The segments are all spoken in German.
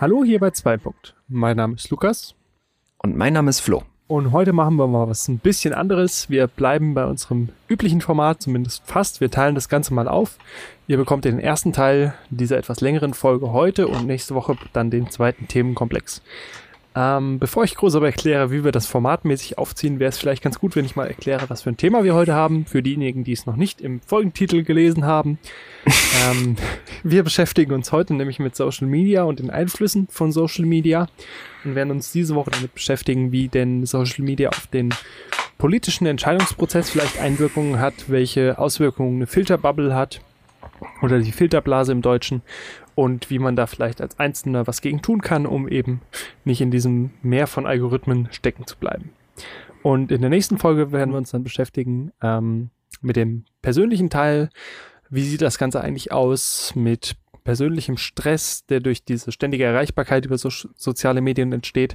Hallo hier bei 2 Punkt. Mein Name ist Lukas. Und mein Name ist Flo. Und heute machen wir mal was ein bisschen anderes. Wir bleiben bei unserem üblichen Format, zumindest fast. Wir teilen das Ganze mal auf. Ihr bekommt den ersten Teil dieser etwas längeren Folge heute und nächste Woche dann den zweiten Themenkomplex. Ähm, bevor ich groß aber erkläre, wie wir das formatmäßig aufziehen, wäre es vielleicht ganz gut, wenn ich mal erkläre, was für ein Thema wir heute haben. Für diejenigen, die es noch nicht im Folgentitel gelesen haben. ähm, wir beschäftigen uns heute nämlich mit Social Media und den Einflüssen von Social Media und werden uns diese Woche damit beschäftigen, wie denn Social Media auf den politischen Entscheidungsprozess vielleicht Einwirkungen hat, welche Auswirkungen eine Filterbubble hat oder die Filterblase im Deutschen und wie man da vielleicht als Einzelner was gegen tun kann, um eben nicht in diesem Meer von Algorithmen stecken zu bleiben. Und in der nächsten Folge werden wir uns dann beschäftigen ähm, mit dem persönlichen Teil. Wie sieht das Ganze eigentlich aus mit persönlichem Stress, der durch diese ständige Erreichbarkeit über so soziale Medien entsteht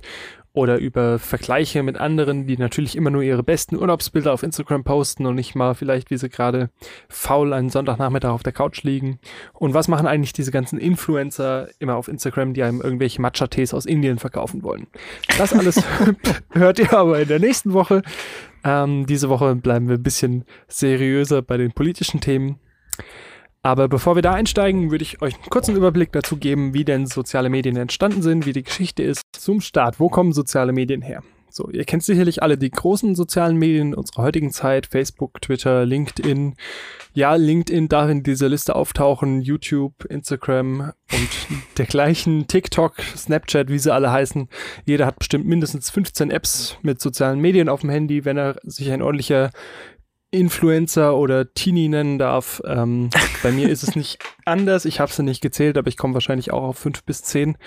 oder über Vergleiche mit anderen, die natürlich immer nur ihre besten Urlaubsbilder auf Instagram posten und nicht mal vielleicht, wie sie gerade faul einen Sonntagnachmittag auf der Couch liegen. Und was machen eigentlich diese ganzen Influencer immer auf Instagram, die einem irgendwelche Matcha-Tees aus Indien verkaufen wollen? Das alles hört ihr aber in der nächsten Woche. Ähm, diese Woche bleiben wir ein bisschen seriöser bei den politischen Themen. Aber bevor wir da einsteigen, würde ich euch einen kurzen Überblick dazu geben, wie denn soziale Medien entstanden sind, wie die Geschichte ist. Zum Start, wo kommen soziale Medien her? So, ihr kennt sicherlich alle die großen sozialen Medien unserer heutigen Zeit, Facebook, Twitter, LinkedIn. Ja, LinkedIn darf in dieser Liste auftauchen, YouTube, Instagram und dergleichen, TikTok, Snapchat, wie sie alle heißen. Jeder hat bestimmt mindestens 15 Apps mit sozialen Medien auf dem Handy, wenn er sich ein ordentlicher Influencer oder Teenie nennen darf. Ähm, bei mir ist es nicht anders. Ich habe sie nicht gezählt, aber ich komme wahrscheinlich auch auf fünf bis zehn.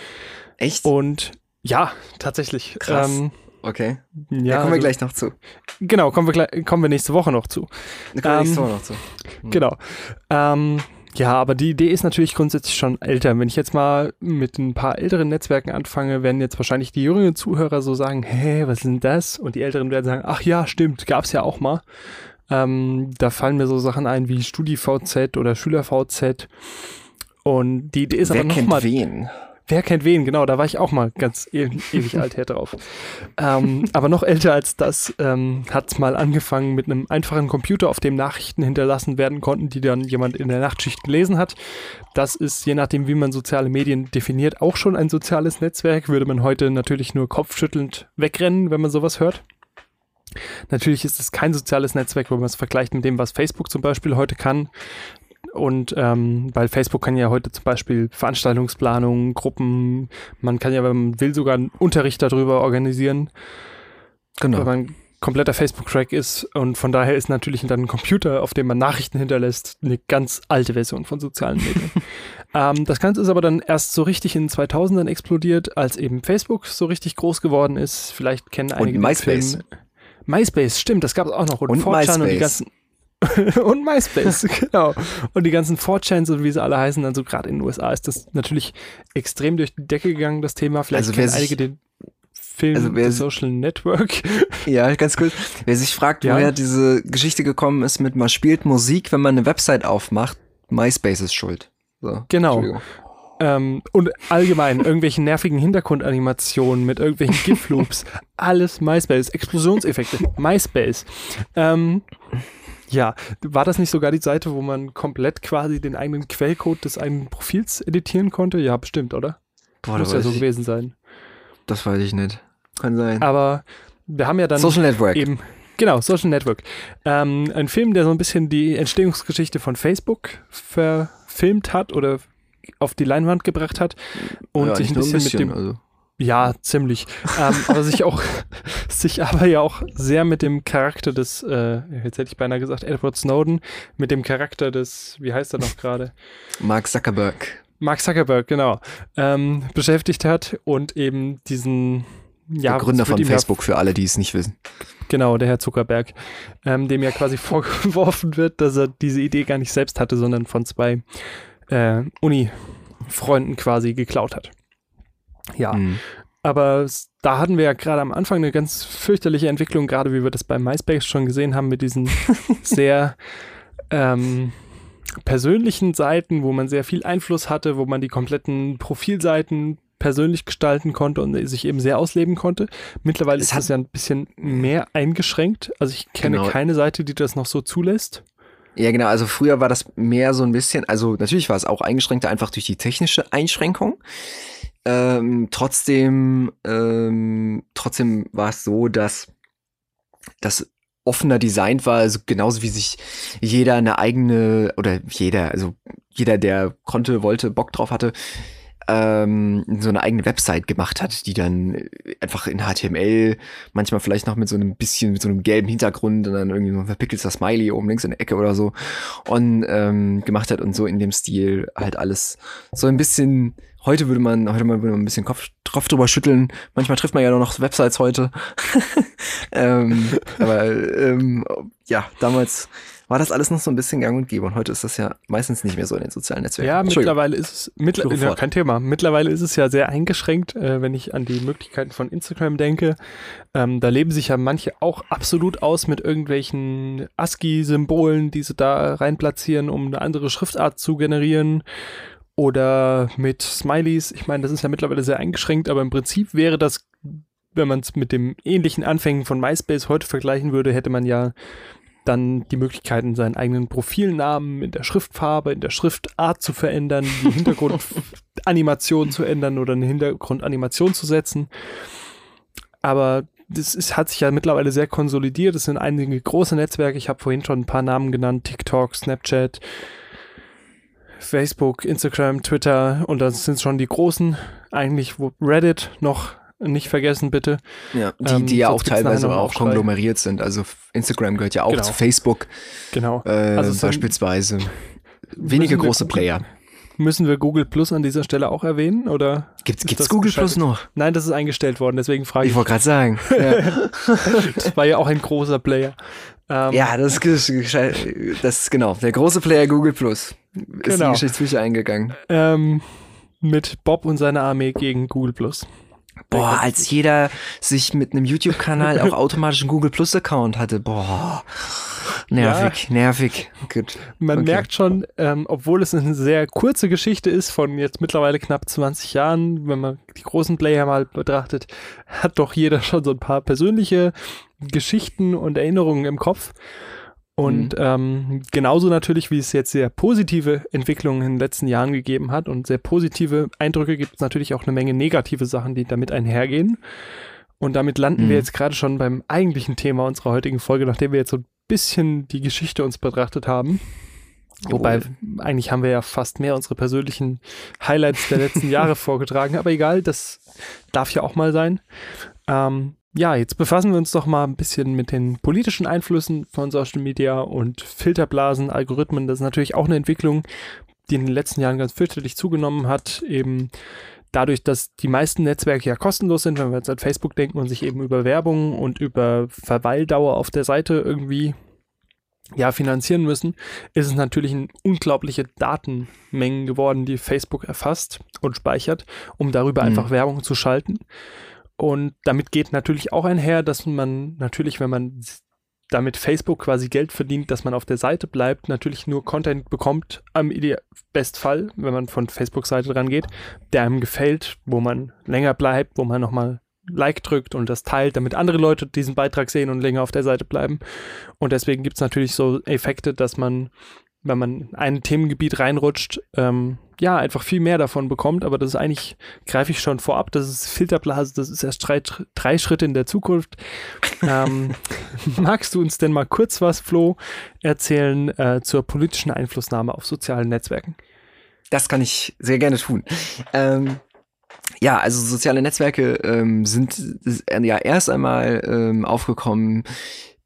Echt? Und ja, tatsächlich. Krass. Ähm, okay. Ja, ja, kommen wir also, gleich noch zu. Genau, kommen wir, gleich, kommen wir nächste Woche noch zu. Da kommen wir nächste ähm, Woche noch zu. Hm. Genau. Ähm, ja, aber die Idee ist natürlich grundsätzlich schon älter. Wenn ich jetzt mal mit ein paar älteren Netzwerken anfange, werden jetzt wahrscheinlich die jüngeren Zuhörer so sagen, hä, was ist denn das? Und die Älteren werden sagen, ach ja, stimmt, gab's ja auch mal. Ähm, da fallen mir so Sachen ein wie StudiVZ oder SchülerVZ. Und die Idee ist Wer aber kennt mal, wen? Wer kennt wen? Genau, da war ich auch mal ganz e ewig alt her drauf. Ähm, aber noch älter als das ähm, hat mal angefangen mit einem einfachen Computer, auf dem Nachrichten hinterlassen werden konnten, die dann jemand in der Nachtschicht gelesen hat. Das ist, je nachdem, wie man soziale Medien definiert, auch schon ein soziales Netzwerk. Würde man heute natürlich nur kopfschüttelnd wegrennen, wenn man sowas hört. Natürlich ist es kein soziales Netzwerk, wenn man es vergleicht mit dem, was Facebook zum Beispiel heute kann. Und ähm, weil Facebook kann ja heute zum Beispiel Veranstaltungsplanungen, Gruppen, man kann ja, wenn man will, sogar einen Unterricht darüber organisieren. Genau. Wenn man kompletter Facebook-Crack ist und von daher ist natürlich dann ein Computer, auf dem man Nachrichten hinterlässt, eine ganz alte Version von sozialen Medien. ähm, das Ganze ist aber dann erst so richtig in den 2000ern explodiert, als eben Facebook so richtig groß geworden ist. Vielleicht kennen einige und MySpace. Film, MySpace, stimmt, das gab es auch noch. Und, und 4chan und die ganzen. und MySpace, genau. Und die ganzen 4chans und wie sie alle heißen, also gerade in den USA ist das natürlich extrem durch die Decke gegangen, das Thema. Vielleicht also einige den Film also wer Social Network. Ja, ganz cool. Wer sich fragt, ja. woher diese Geschichte gekommen ist mit man spielt Musik, wenn man eine Website aufmacht, MySpace ist schuld. So, genau. Ähm, und allgemein irgendwelche nervigen Hintergrundanimationen mit irgendwelchen GIF-Loops. alles MySpace. Explosionseffekte. MySpace. Ähm, ja, war das nicht sogar die Seite, wo man komplett quasi den eigenen Quellcode des eigenen Profils editieren konnte? Ja, bestimmt, oder? Boah, Muss ja so gewesen sein. Das weiß ich nicht. Kann sein. Aber wir haben ja dann Social Network. eben Genau, Social Network. Ähm, ein Film, der so ein bisschen die Entstehungsgeschichte von Facebook verfilmt hat oder auf die Leinwand gebracht hat und ja, sich ein bisschen, ein bisschen, mit dem also. ja ziemlich, ähm, aber sich auch sich aber ja auch sehr mit dem Charakter des äh, jetzt hätte ich beinahe gesagt Edward Snowden mit dem Charakter des wie heißt er noch gerade Mark Zuckerberg Mark Zuckerberg genau ähm, beschäftigt hat und eben diesen ja, der Gründer von Facebook, für alle, die es nicht wissen. Genau, der Herr Zuckerberg, ähm, dem ja quasi vorgeworfen wird, dass er diese Idee gar nicht selbst hatte, sondern von zwei äh, Uni-Freunden quasi geklaut hat. Ja. Mhm. Aber da hatten wir ja gerade am Anfang eine ganz fürchterliche Entwicklung, gerade wie wir das bei MySpace schon gesehen haben, mit diesen sehr ähm, persönlichen Seiten, wo man sehr viel Einfluss hatte, wo man die kompletten Profilseiten persönlich gestalten konnte und sich eben sehr ausleben konnte. Mittlerweile es ist das ja ein bisschen mehr eingeschränkt. Also ich kenne genau. keine Seite, die das noch so zulässt. Ja, genau. Also früher war das mehr so ein bisschen, also natürlich war es auch eingeschränkter einfach durch die technische Einschränkung. Ähm, trotzdem, ähm, trotzdem war es so, dass das offener designt war, also genauso wie sich jeder eine eigene oder jeder, also jeder, der konnte, wollte, Bock drauf hatte, ähm, so eine eigene Website gemacht hat, die dann einfach in HTML, manchmal vielleicht noch mit so einem bisschen, mit so einem gelben Hintergrund und dann irgendwie so ein verpickelter Smiley oben links in der Ecke oder so und ähm, gemacht hat und so in dem Stil halt alles so ein bisschen heute würde man, heute würde man ein bisschen Kopf, Kopf drüber schütteln. Manchmal trifft man ja nur noch Websites heute. ähm, aber ähm, ja, damals war das alles noch so ein bisschen gang und gäbe. Und heute ist das ja meistens nicht mehr so in den sozialen Netzwerken. Ja, mittlerweile ist es, mittler ja, kein Thema. Mittlerweile ist es ja sehr eingeschränkt, äh, wenn ich an die Möglichkeiten von Instagram denke. Ähm, da leben sich ja manche auch absolut aus mit irgendwelchen ASCII-Symbolen, die sie da reinplatzieren, um eine andere Schriftart zu generieren. Oder mit Smileys. Ich meine, das ist ja mittlerweile sehr eingeschränkt, aber im Prinzip wäre das wenn man es mit dem ähnlichen Anfängen von MySpace heute vergleichen würde, hätte man ja dann die Möglichkeiten, seinen eigenen Profilnamen in der Schriftfarbe, in der Schriftart zu verändern, die Hintergrundanimation zu ändern oder eine Hintergrundanimation zu setzen. Aber das ist, hat sich ja mittlerweile sehr konsolidiert. Es sind einige große Netzwerke. Ich habe vorhin schon ein paar Namen genannt: TikTok, Snapchat, Facebook, Instagram, Twitter. Und das sind schon die großen. Eigentlich, Reddit noch nicht vergessen, bitte. Ja, die, ähm, die ja auch teilweise auch konglomeriert sind. Also Instagram gehört ja auch genau. zu Facebook. Genau. Äh, also beispielsweise. Wenige große Player. Müssen wir Google Plus an dieser Stelle auch erwähnen? Oder Gibt es Google Plus noch? Nein, das ist eingestellt worden, deswegen frage ich. Ich wollte gerade sagen. Ja. das war ja auch ein großer Player. Ähm, ja, das ist, das ist genau. Der große Player Google Plus ist genau. in die genau. Geschichtsbücher eingegangen. Ähm, mit Bob und seiner Armee gegen Google Plus. Boah, als jeder sich mit einem YouTube-Kanal auch automatisch einen Google Plus-Account hatte. Boah, nervig, ja. nervig. Gut. Man okay. merkt schon, ähm, obwohl es eine sehr kurze Geschichte ist von jetzt mittlerweile knapp 20 Jahren, wenn man die großen Player mal betrachtet, hat doch jeder schon so ein paar persönliche Geschichten und Erinnerungen im Kopf. Und mhm. ähm, genauso natürlich, wie es jetzt sehr positive Entwicklungen in den letzten Jahren gegeben hat und sehr positive Eindrücke, gibt es natürlich auch eine Menge negative Sachen, die damit einhergehen. Und damit landen mhm. wir jetzt gerade schon beim eigentlichen Thema unserer heutigen Folge, nachdem wir jetzt so ein bisschen die Geschichte uns betrachtet haben. Wobei, eigentlich haben wir ja fast mehr unsere persönlichen Highlights der letzten Jahre vorgetragen, aber egal, das darf ja auch mal sein. Ähm, ja, jetzt befassen wir uns doch mal ein bisschen mit den politischen Einflüssen von Social Media und Filterblasen, Algorithmen. Das ist natürlich auch eine Entwicklung, die in den letzten Jahren ganz fürchterlich zugenommen hat. Eben dadurch, dass die meisten Netzwerke ja kostenlos sind, wenn wir jetzt an Facebook denken und sich eben über Werbung und über Verweildauer auf der Seite irgendwie ja, finanzieren müssen, ist es natürlich ein unglaubliche Datenmengen geworden, die Facebook erfasst und speichert, um darüber mhm. einfach Werbung zu schalten. Und damit geht natürlich auch einher, dass man natürlich, wenn man damit Facebook quasi Geld verdient, dass man auf der Seite bleibt, natürlich nur Content bekommt, am Bestfall, wenn man von Facebook-Seite dran geht, der einem gefällt, wo man länger bleibt, wo man nochmal Like drückt und das teilt, damit andere Leute diesen Beitrag sehen und länger auf der Seite bleiben. Und deswegen gibt es natürlich so Effekte, dass man wenn man in ein Themengebiet reinrutscht, ähm, ja, einfach viel mehr davon bekommt. Aber das ist eigentlich, greife ich schon vorab, das ist Filterblase, das ist erst drei, drei Schritte in der Zukunft. ähm, magst du uns denn mal kurz was, Flo, erzählen äh, zur politischen Einflussnahme auf sozialen Netzwerken? Das kann ich sehr gerne tun. Ähm, ja, also soziale Netzwerke ähm, sind ja erst einmal ähm, aufgekommen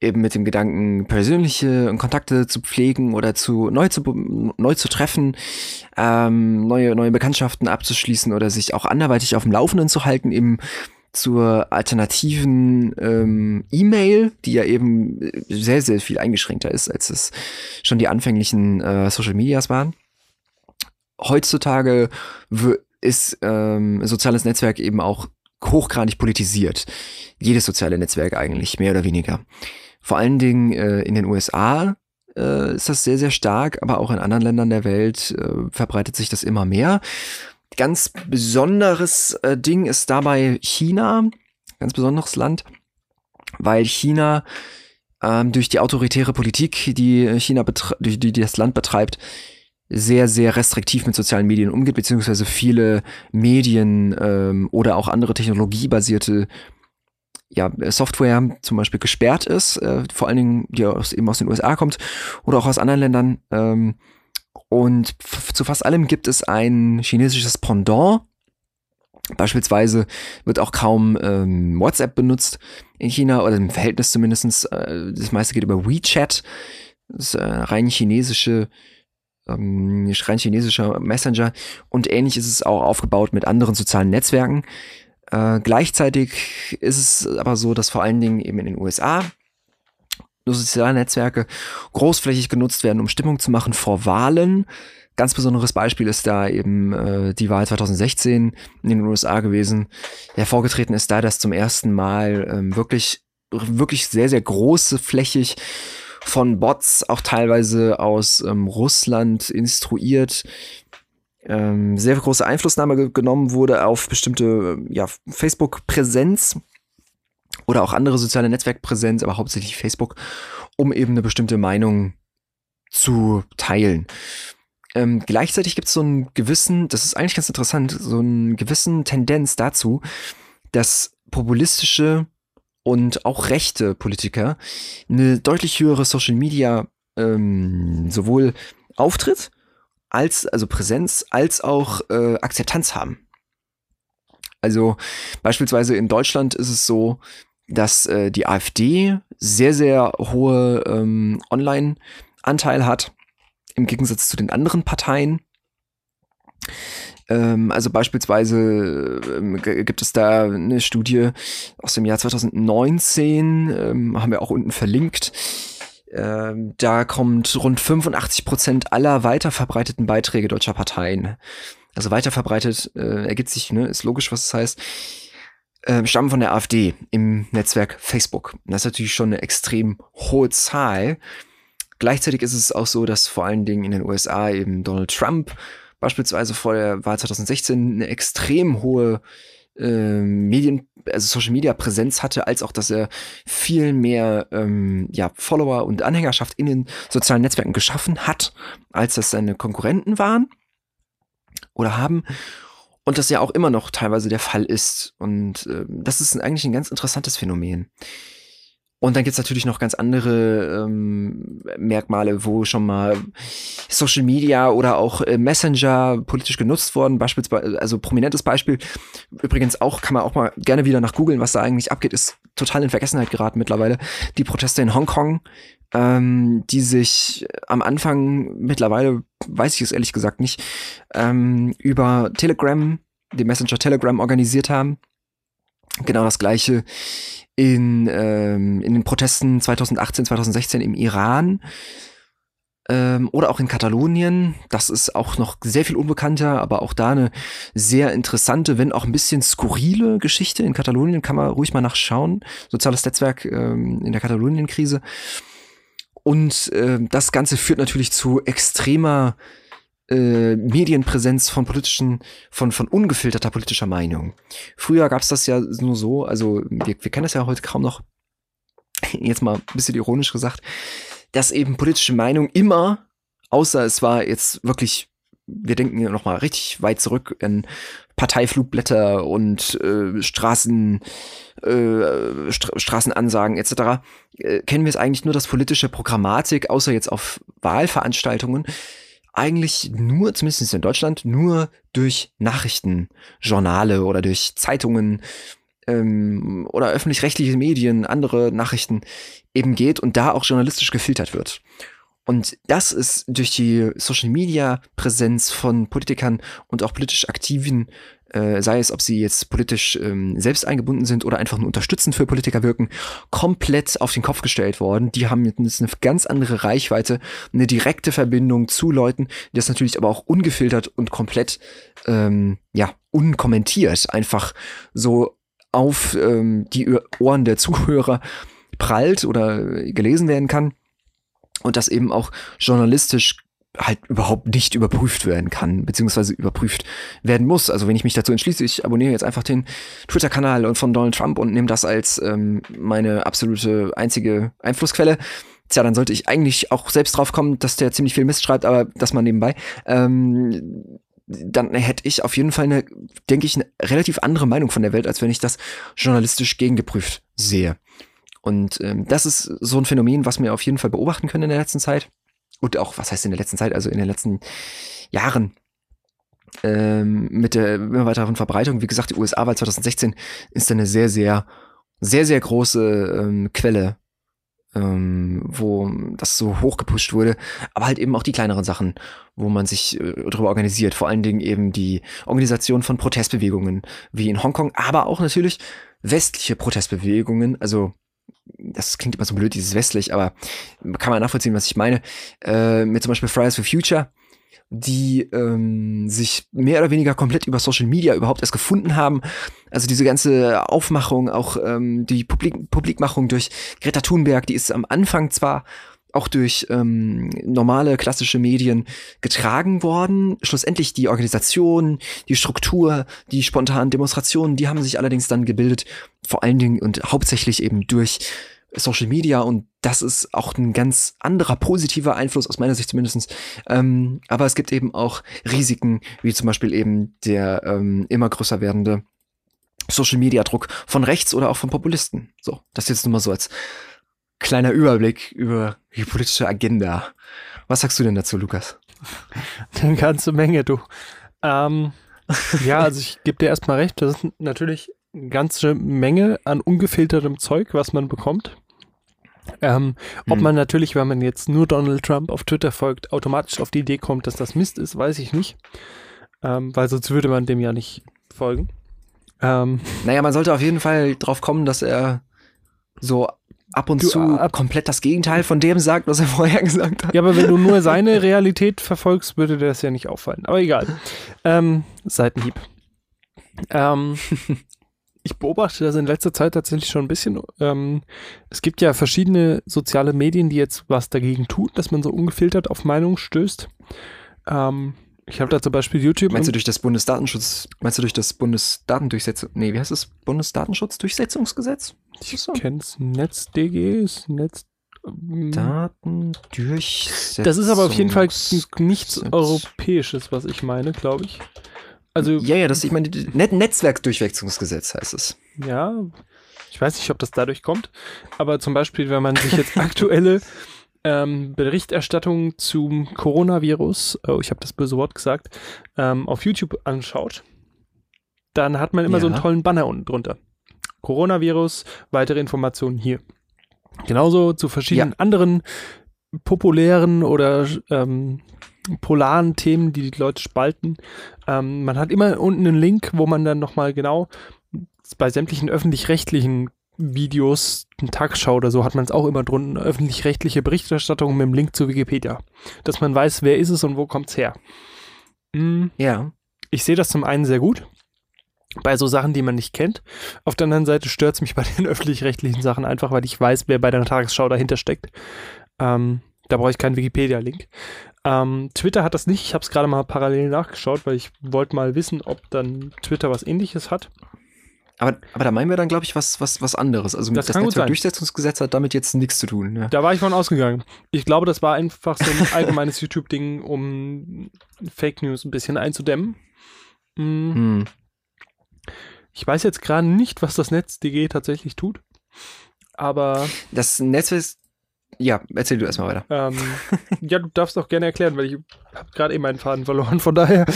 eben mit dem Gedanken, persönliche Kontakte zu pflegen oder zu neu zu neu zu treffen, ähm, neue neue Bekanntschaften abzuschließen oder sich auch anderweitig auf dem Laufenden zu halten, eben zur alternativen ähm, E-Mail, die ja eben sehr, sehr viel eingeschränkter ist, als es schon die anfänglichen äh, Social Medias waren. Heutzutage ist ähm, soziales Netzwerk eben auch hochgradig politisiert. Jedes soziale Netzwerk eigentlich, mehr oder weniger. Vor allen Dingen äh, in den USA äh, ist das sehr, sehr stark, aber auch in anderen Ländern der Welt äh, verbreitet sich das immer mehr. ganz besonderes äh, Ding ist dabei China, ganz besonderes Land, weil China ähm, durch die autoritäre Politik, die China die, die das Land betreibt, sehr, sehr restriktiv mit sozialen Medien umgeht, beziehungsweise viele Medien ähm, oder auch andere technologiebasierte ja, Software zum Beispiel gesperrt ist, äh, vor allen Dingen, die aus, eben aus den USA kommt oder auch aus anderen Ländern. Ähm, und zu fast allem gibt es ein chinesisches Pendant. Beispielsweise wird auch kaum ähm, WhatsApp benutzt in China oder im Verhältnis zumindestens. Äh, das meiste geht über WeChat. Das äh, rein chinesische ähm, rein chinesischer Messenger und ähnlich ist es auch aufgebaut mit anderen sozialen Netzwerken. Äh, gleichzeitig ist es aber so, dass vor allen Dingen eben in den USA soziale Netzwerke großflächig genutzt werden, um Stimmung zu machen vor Wahlen. Ganz besonderes Beispiel ist da eben äh, die Wahl 2016 in den USA gewesen. Hervorgetreten ist da, dass zum ersten Mal ähm, wirklich, wirklich sehr, sehr große flächig von Bots, auch teilweise aus ähm, Russland instruiert, ähm, sehr große Einflussnahme ge genommen wurde auf bestimmte ja, Facebook-Präsenz oder auch andere soziale Netzwerkpräsenz, aber hauptsächlich Facebook, um eben eine bestimmte Meinung zu teilen. Ähm, gleichzeitig gibt es so einen gewissen, das ist eigentlich ganz interessant, so einen gewissen Tendenz dazu, dass populistische und auch rechte Politiker eine deutlich höhere Social Media ähm, sowohl Auftritt als, also Präsenz, als auch äh, Akzeptanz haben. Also beispielsweise in Deutschland ist es so, dass äh, die AfD sehr, sehr hohe ähm, Online-Anteil hat, im Gegensatz zu den anderen Parteien. Ähm, also beispielsweise ähm, gibt es da eine Studie aus dem Jahr 2019, ähm, haben wir auch unten verlinkt, ähm, da kommt rund 85 Prozent aller weiterverbreiteten Beiträge deutscher Parteien. Also weiterverbreitet äh, ergibt sich, ne, ist logisch, was es das heißt, äh, stammen von der AfD im Netzwerk Facebook. Das ist natürlich schon eine extrem hohe Zahl. Gleichzeitig ist es auch so, dass vor allen Dingen in den USA eben Donald Trump beispielsweise vor der Wahl 2016 eine extrem hohe äh, Medien, also Social Media Präsenz hatte, als auch, dass er viel mehr ähm, ja, Follower und Anhängerschaft in den sozialen Netzwerken geschaffen hat, als das seine Konkurrenten waren oder haben. Und das ja auch immer noch teilweise der Fall ist. Und äh, das ist eigentlich ein ganz interessantes Phänomen. Und dann gibt's natürlich noch ganz andere ähm, Merkmale, wo schon mal Social Media oder auch äh, Messenger politisch genutzt wurden. Beispielsweise, also prominentes Beispiel, übrigens auch, kann man auch mal gerne wieder nach googeln, was da eigentlich abgeht, ist total in Vergessenheit geraten mittlerweile. Die Proteste in Hongkong, ähm, die sich am Anfang mittlerweile, weiß ich es ehrlich gesagt nicht, ähm, über Telegram, den Messenger Telegram organisiert haben. Genau das gleiche in, ähm, in den Protesten 2018, 2016 im Iran ähm, oder auch in Katalonien. Das ist auch noch sehr viel unbekannter, aber auch da eine sehr interessante, wenn auch ein bisschen skurrile Geschichte. In Katalonien kann man ruhig mal nachschauen. Soziales Netzwerk ähm, in der Katalonien-Krise. Und äh, das Ganze führt natürlich zu extremer äh, Medienpräsenz von politischen, von, von ungefilterter politischer Meinung. Früher gab es das ja nur so, also wir, wir kennen das ja heute kaum noch, jetzt mal ein bisschen ironisch gesagt, dass eben politische Meinung immer, außer es war jetzt wirklich, wir denken noch mal richtig weit zurück in Parteiflugblätter und äh, Straßen, äh, St Straßenansagen etc., äh, kennen wir es eigentlich nur, dass politische Programmatik, außer jetzt auf Wahlveranstaltungen, eigentlich nur, zumindest in Deutschland, nur durch Nachrichtenjournale oder durch Zeitungen ähm, oder öffentlich-rechtliche Medien, andere Nachrichten eben geht und da auch journalistisch gefiltert wird. Und das ist durch die Social Media Präsenz von Politikern und auch politisch Aktiven äh, sei es, ob sie jetzt politisch ähm, selbst eingebunden sind oder einfach nur unterstützend für Politiker wirken, komplett auf den Kopf gestellt worden. Die haben jetzt eine ganz andere Reichweite, eine direkte Verbindung zu Leuten, die das natürlich aber auch ungefiltert und komplett, ähm, ja, unkommentiert einfach so auf ähm, die Ohren der Zuhörer prallt oder gelesen werden kann und das eben auch journalistisch halt überhaupt nicht überprüft werden kann, beziehungsweise überprüft werden muss. Also wenn ich mich dazu entschließe, ich abonniere jetzt einfach den Twitter-Kanal von Donald Trump und nehme das als ähm, meine absolute einzige Einflussquelle, tja, dann sollte ich eigentlich auch selbst drauf kommen, dass der ziemlich viel Mist schreibt, aber das mal nebenbei. Ähm, dann hätte ich auf jeden Fall eine, denke ich, eine relativ andere Meinung von der Welt, als wenn ich das journalistisch gegengeprüft sehe. Und ähm, das ist so ein Phänomen, was wir auf jeden Fall beobachten können in der letzten Zeit. Und auch, was heißt in der letzten Zeit, also in den letzten Jahren. Ähm, mit der immer weiteren Verbreitung. Wie gesagt, die USA-Wahl 2016 ist eine sehr, sehr, sehr, sehr große ähm, Quelle ähm, wo das so hochgepusht wurde, aber halt eben auch die kleineren Sachen, wo man sich äh, darüber organisiert. Vor allen Dingen eben die Organisation von Protestbewegungen, wie in Hongkong, aber auch natürlich westliche Protestbewegungen, also das klingt immer so blöd, dieses westlich, aber kann man nachvollziehen, was ich meine. Äh, mit zum Beispiel Fridays for Future, die ähm, sich mehr oder weniger komplett über Social Media überhaupt erst gefunden haben. Also diese ganze Aufmachung, auch ähm, die Publik Publikmachung durch Greta Thunberg, die ist am Anfang zwar auch durch ähm, normale klassische Medien getragen worden. Schlussendlich die Organisation, die Struktur, die spontanen Demonstrationen, die haben sich allerdings dann gebildet, vor allen Dingen und hauptsächlich eben durch Social Media und das ist auch ein ganz anderer positiver Einfluss, aus meiner Sicht zumindestens. Ähm, aber es gibt eben auch Risiken, wie zum Beispiel eben der ähm, immer größer werdende Social Media Druck von rechts oder auch von Populisten. So, das jetzt nur mal so als kleiner Überblick über die politische Agenda. Was sagst du denn dazu, Lukas? Eine ganze Menge, du. Ähm, ja, also ich gebe dir erstmal recht, das ist natürlich eine ganze Menge an ungefiltertem Zeug, was man bekommt. Ähm, ob hm. man natürlich, wenn man jetzt nur Donald Trump auf Twitter folgt, automatisch auf die Idee kommt, dass das Mist ist, weiß ich nicht. Ähm, weil sonst würde man dem ja nicht folgen. Ähm, naja, man sollte auf jeden Fall drauf kommen, dass er so ab und du, zu ab komplett das Gegenteil von dem sagt, was er vorher gesagt hat. Ja, aber wenn du nur seine Realität verfolgst, würde dir das ja nicht auffallen. Aber egal. Ähm, Seitenhieb. Ähm, ich beobachte das in letzter Zeit tatsächlich schon ein bisschen. Ähm, es gibt ja verschiedene soziale Medien, die jetzt was dagegen tun, dass man so ungefiltert auf Meinung stößt. Ähm, ich habe da zum Beispiel YouTube. Meinst du durch das Bundesdatenschutz, meinst du durch das Bundesdatendurchsetzung, nee, wie heißt das? Bundesdatenschutzdurchsetzungsgesetz? Ich so? kenn's. NetzDG ist Netz. Ähm, Datendurchsetzung. Das ist aber auf jeden Fall nichts Europäisches, was ich meine, glaube ich. Also, ja, ja, das, ich meine, Net Netzwerkdurchwechslungsgesetz heißt es. Ja, ich weiß nicht, ob das dadurch kommt, aber zum Beispiel, wenn man sich jetzt aktuelle ähm, Berichterstattung zum Coronavirus, oh, ich habe das böse Wort gesagt, ähm, auf YouTube anschaut, dann hat man immer ja. so einen tollen Banner unten drunter. Coronavirus, weitere Informationen hier. Genauso zu verschiedenen ja. anderen populären oder ähm, polaren Themen, die die Leute spalten. Ähm, man hat immer unten einen Link, wo man dann nochmal genau bei sämtlichen öffentlich-rechtlichen Videos, Tagesschau oder so, hat man es auch immer drunten, öffentlich-rechtliche Berichterstattung mit dem Link zu Wikipedia. Dass man weiß, wer ist es und wo kommt es her. Mhm. Ja. Ich sehe das zum einen sehr gut, bei so Sachen, die man nicht kennt. Auf der anderen Seite stört es mich bei den öffentlich-rechtlichen Sachen einfach, weil ich weiß, wer bei der Tagesschau dahinter steckt. Ähm, da brauche ich keinen Wikipedia-Link. Ähm, Twitter hat das nicht. Ich habe es gerade mal parallel nachgeschaut, weil ich wollte mal wissen, ob dann Twitter was ähnliches hat. Aber, aber da meinen wir dann, glaube ich, was, was, was anderes. Also das, das Netzwerkdurchsetzungsgesetz hat damit jetzt nichts zu tun. Ja. Da war ich von ausgegangen. Ich glaube, das war einfach so ein allgemeines YouTube-Ding, um Fake News ein bisschen einzudämmen. Mhm. Hm. Ich weiß jetzt gerade nicht, was das NetzDG tatsächlich tut. Aber. Das Netz ist. Ja, erzähl du erstmal weiter. Ähm, ja, du darfst auch gerne erklären, weil ich habe gerade eben meinen Faden verloren, von daher.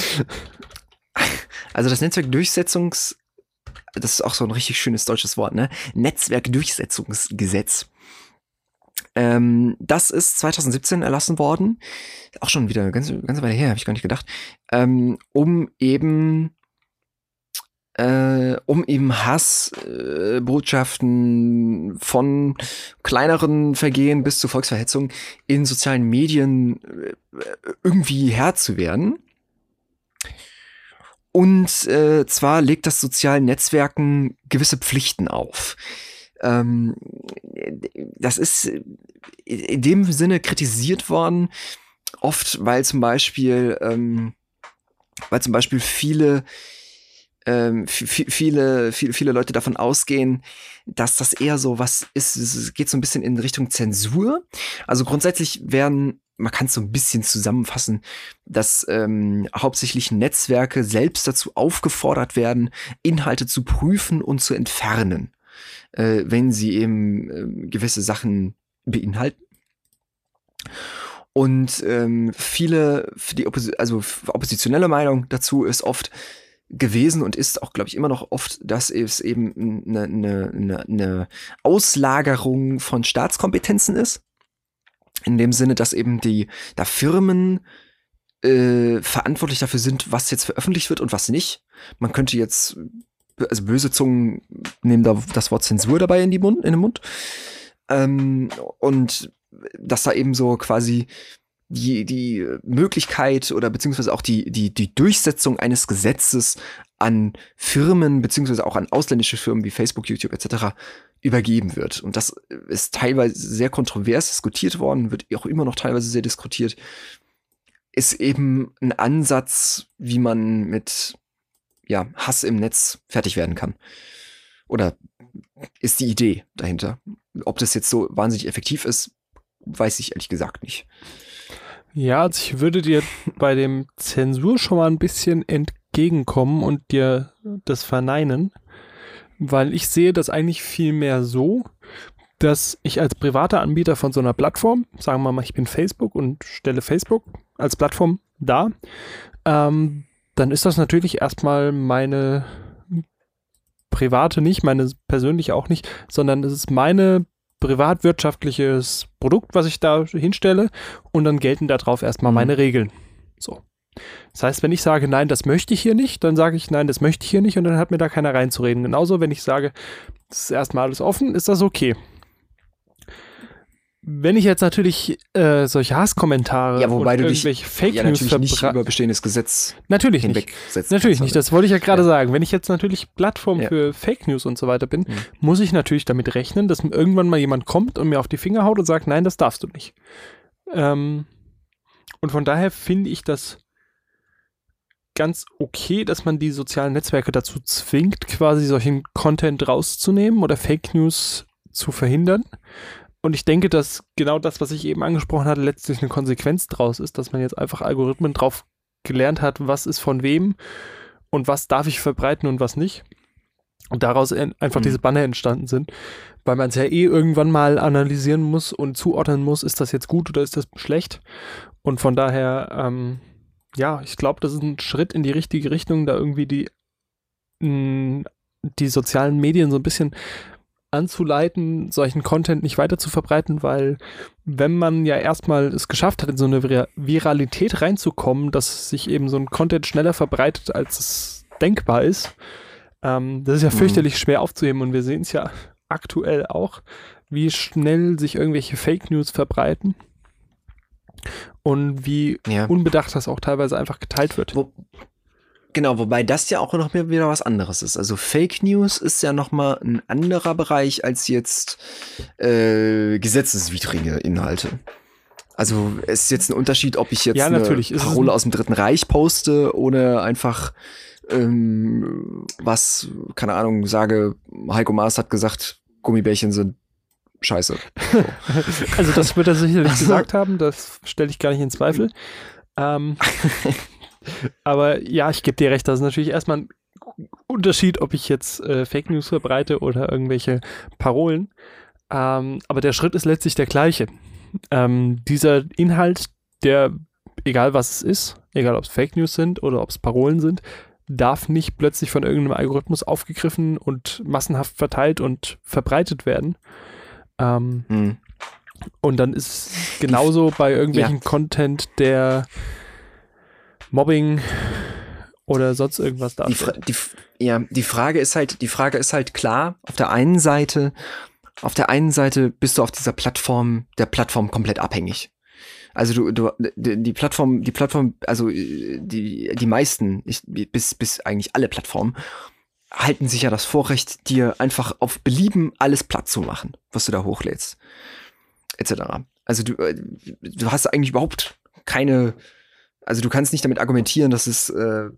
Also das Netzwerkdurchsetzungs das ist auch so ein richtig schönes deutsches Wort, ne? Netzwerkdurchsetzungsgesetz. Ähm, das ist 2017 erlassen worden, auch schon wieder ganz, ganz Weile her, habe ich gar nicht gedacht, ähm, um eben äh, um eben Hassbotschaften äh, von kleineren Vergehen bis zu Volksverhetzung in sozialen Medien äh, irgendwie Herr zu werden. Und äh, zwar legt das sozialen Netzwerken gewisse Pflichten auf. Ähm, das ist in dem Sinne kritisiert worden, oft, weil zum Beispiel, ähm, weil zum Beispiel viele ähm, viele, viele, viele Leute davon ausgehen, dass das eher so was ist, es geht so ein bisschen in Richtung Zensur. Also grundsätzlich werden, man kann es so ein bisschen zusammenfassen, dass ähm, hauptsächlich Netzwerke selbst dazu aufgefordert werden, Inhalte zu prüfen und zu entfernen, äh, wenn sie eben äh, gewisse Sachen beinhalten. Und ähm, viele, für die Oppos also oppositionelle Meinung dazu ist oft gewesen und ist auch, glaube ich, immer noch oft, dass es eben eine, eine, eine, eine Auslagerung von Staatskompetenzen ist. In dem Sinne, dass eben die da Firmen äh, verantwortlich dafür sind, was jetzt veröffentlicht wird und was nicht. Man könnte jetzt, also böse Zungen nehmen da das Wort Zensur dabei in, die Mund, in den Mund. Ähm, und dass da eben so quasi die, die Möglichkeit oder beziehungsweise auch die, die, die Durchsetzung eines Gesetzes an Firmen beziehungsweise auch an ausländische Firmen wie Facebook, YouTube etc. übergeben wird. Und das ist teilweise sehr kontrovers diskutiert worden, wird auch immer noch teilweise sehr diskutiert. Ist eben ein Ansatz, wie man mit ja, Hass im Netz fertig werden kann. Oder ist die Idee dahinter. Ob das jetzt so wahnsinnig effektiv ist, weiß ich ehrlich gesagt nicht. Ja, also ich würde dir bei dem Zensur schon mal ein bisschen entgegenkommen und dir das verneinen, weil ich sehe das eigentlich viel mehr so, dass ich als privater Anbieter von so einer Plattform, sagen wir mal, ich bin Facebook und stelle Facebook als Plattform dar, ähm, dann ist das natürlich erstmal meine private nicht, meine persönliche auch nicht, sondern es ist meine privatwirtschaftliches Produkt, was ich da hinstelle und dann gelten darauf erstmal mhm. meine Regeln. So. Das heißt, wenn ich sage, nein, das möchte ich hier nicht, dann sage ich, nein, das möchte ich hier nicht und dann hat mir da keiner reinzureden. Genauso, wenn ich sage, das ist erstmal alles offen, ist das okay. Wenn ich jetzt natürlich äh, solche Hasskommentare ja, wobei du irgendwelche dich, Fake ja, News natürlich nicht über bestehendes Gesetz natürlich hinwegsetzen Natürlich nicht, das wollte ich ja gerade Ja. sagen. Wenn ich jetzt natürlich Plattform Ja. für Fake News und so weiter bin, Mhm. muss ich natürlich damit rechnen, dass irgendwann mal jemand kommt und mir auf die Finger haut und sagt, nein, das darfst du nicht. Ähm, und von daher finde ich das ganz okay, dass man die sozialen Netzwerke dazu zwingt, quasi solchen Content rauszunehmen oder Fake News zu verhindern. Und ich denke, dass genau das, was ich eben angesprochen hatte, letztlich eine Konsequenz draus ist, dass man jetzt einfach Algorithmen drauf gelernt hat, was ist von wem und was darf ich verbreiten und was nicht. Und daraus einfach Mhm. diese Banner entstanden sind, weil man es ja eh irgendwann mal analysieren muss und zuordnen muss, ist das jetzt gut oder ist das schlecht. Und von daher, ähm, ja, ich glaube, das ist ein Schritt in die richtige Richtung, da irgendwie die, mh, die sozialen Medien so ein bisschen anzuleiten, solchen Content nicht weiter zu verbreiten, weil wenn man ja erstmal es geschafft hat, in so eine Vira Viralität reinzukommen, dass sich eben so ein Content schneller verbreitet, als es denkbar ist, ähm, das ist ja Mhm. fürchterlich schwer aufzuheben und wir sehen es ja aktuell auch, wie schnell sich irgendwelche Fake News verbreiten und wie Ja. unbedacht das auch teilweise einfach geteilt wird. Wo, genau, wobei das ja auch noch mehr wieder was anderes ist. Also Fake News ist ja noch mal ein anderer Bereich als jetzt äh, gesetzeswidrige Inhalte. Also es ist jetzt ein Unterschied, ob ich jetzt Ja, eine Parole aus dem Dritten Reich poste oder einfach ähm, was, keine Ahnung, sage, Heiko Maas hat gesagt, Gummibärchen sind scheiße. Also das wird er sicherlich Also- gesagt haben, das stelle ich gar nicht in Zweifel. Ähm, aber ja, ich gebe dir recht, das ist natürlich erstmal ein Unterschied, ob ich jetzt äh, Fake News verbreite oder irgendwelche Parolen. Ähm, aber der Schritt ist letztlich der gleiche. Ähm, dieser Inhalt, der, egal was es ist, egal ob es Fake News sind oder ob es Parolen sind, darf nicht plötzlich von irgendeinem Algorithmus aufgegriffen und massenhaft verteilt und verbreitet werden. Ähm, Hm. und dann ist es genauso bei irgendwelchen Content, der Mobbing oder sonst irgendwas darstellt. die, F- ja, die Frage ist halt, die Frage ist halt klar, auf der einen Seite, auf der einen Seite bist du auf dieser Plattform, der Plattform komplett abhängig. Also du, du, die die Plattform, die Plattform, also äh, die, die meisten, ich, bis, bis eigentlich alle Plattformen, halten sich ja das Vorrecht, dir einfach auf Belieben alles platt zu machen, was du da hochlädst. Etc. Also du, äh, du hast eigentlich überhaupt keine, also du kannst nicht damit argumentieren, dass es, äh,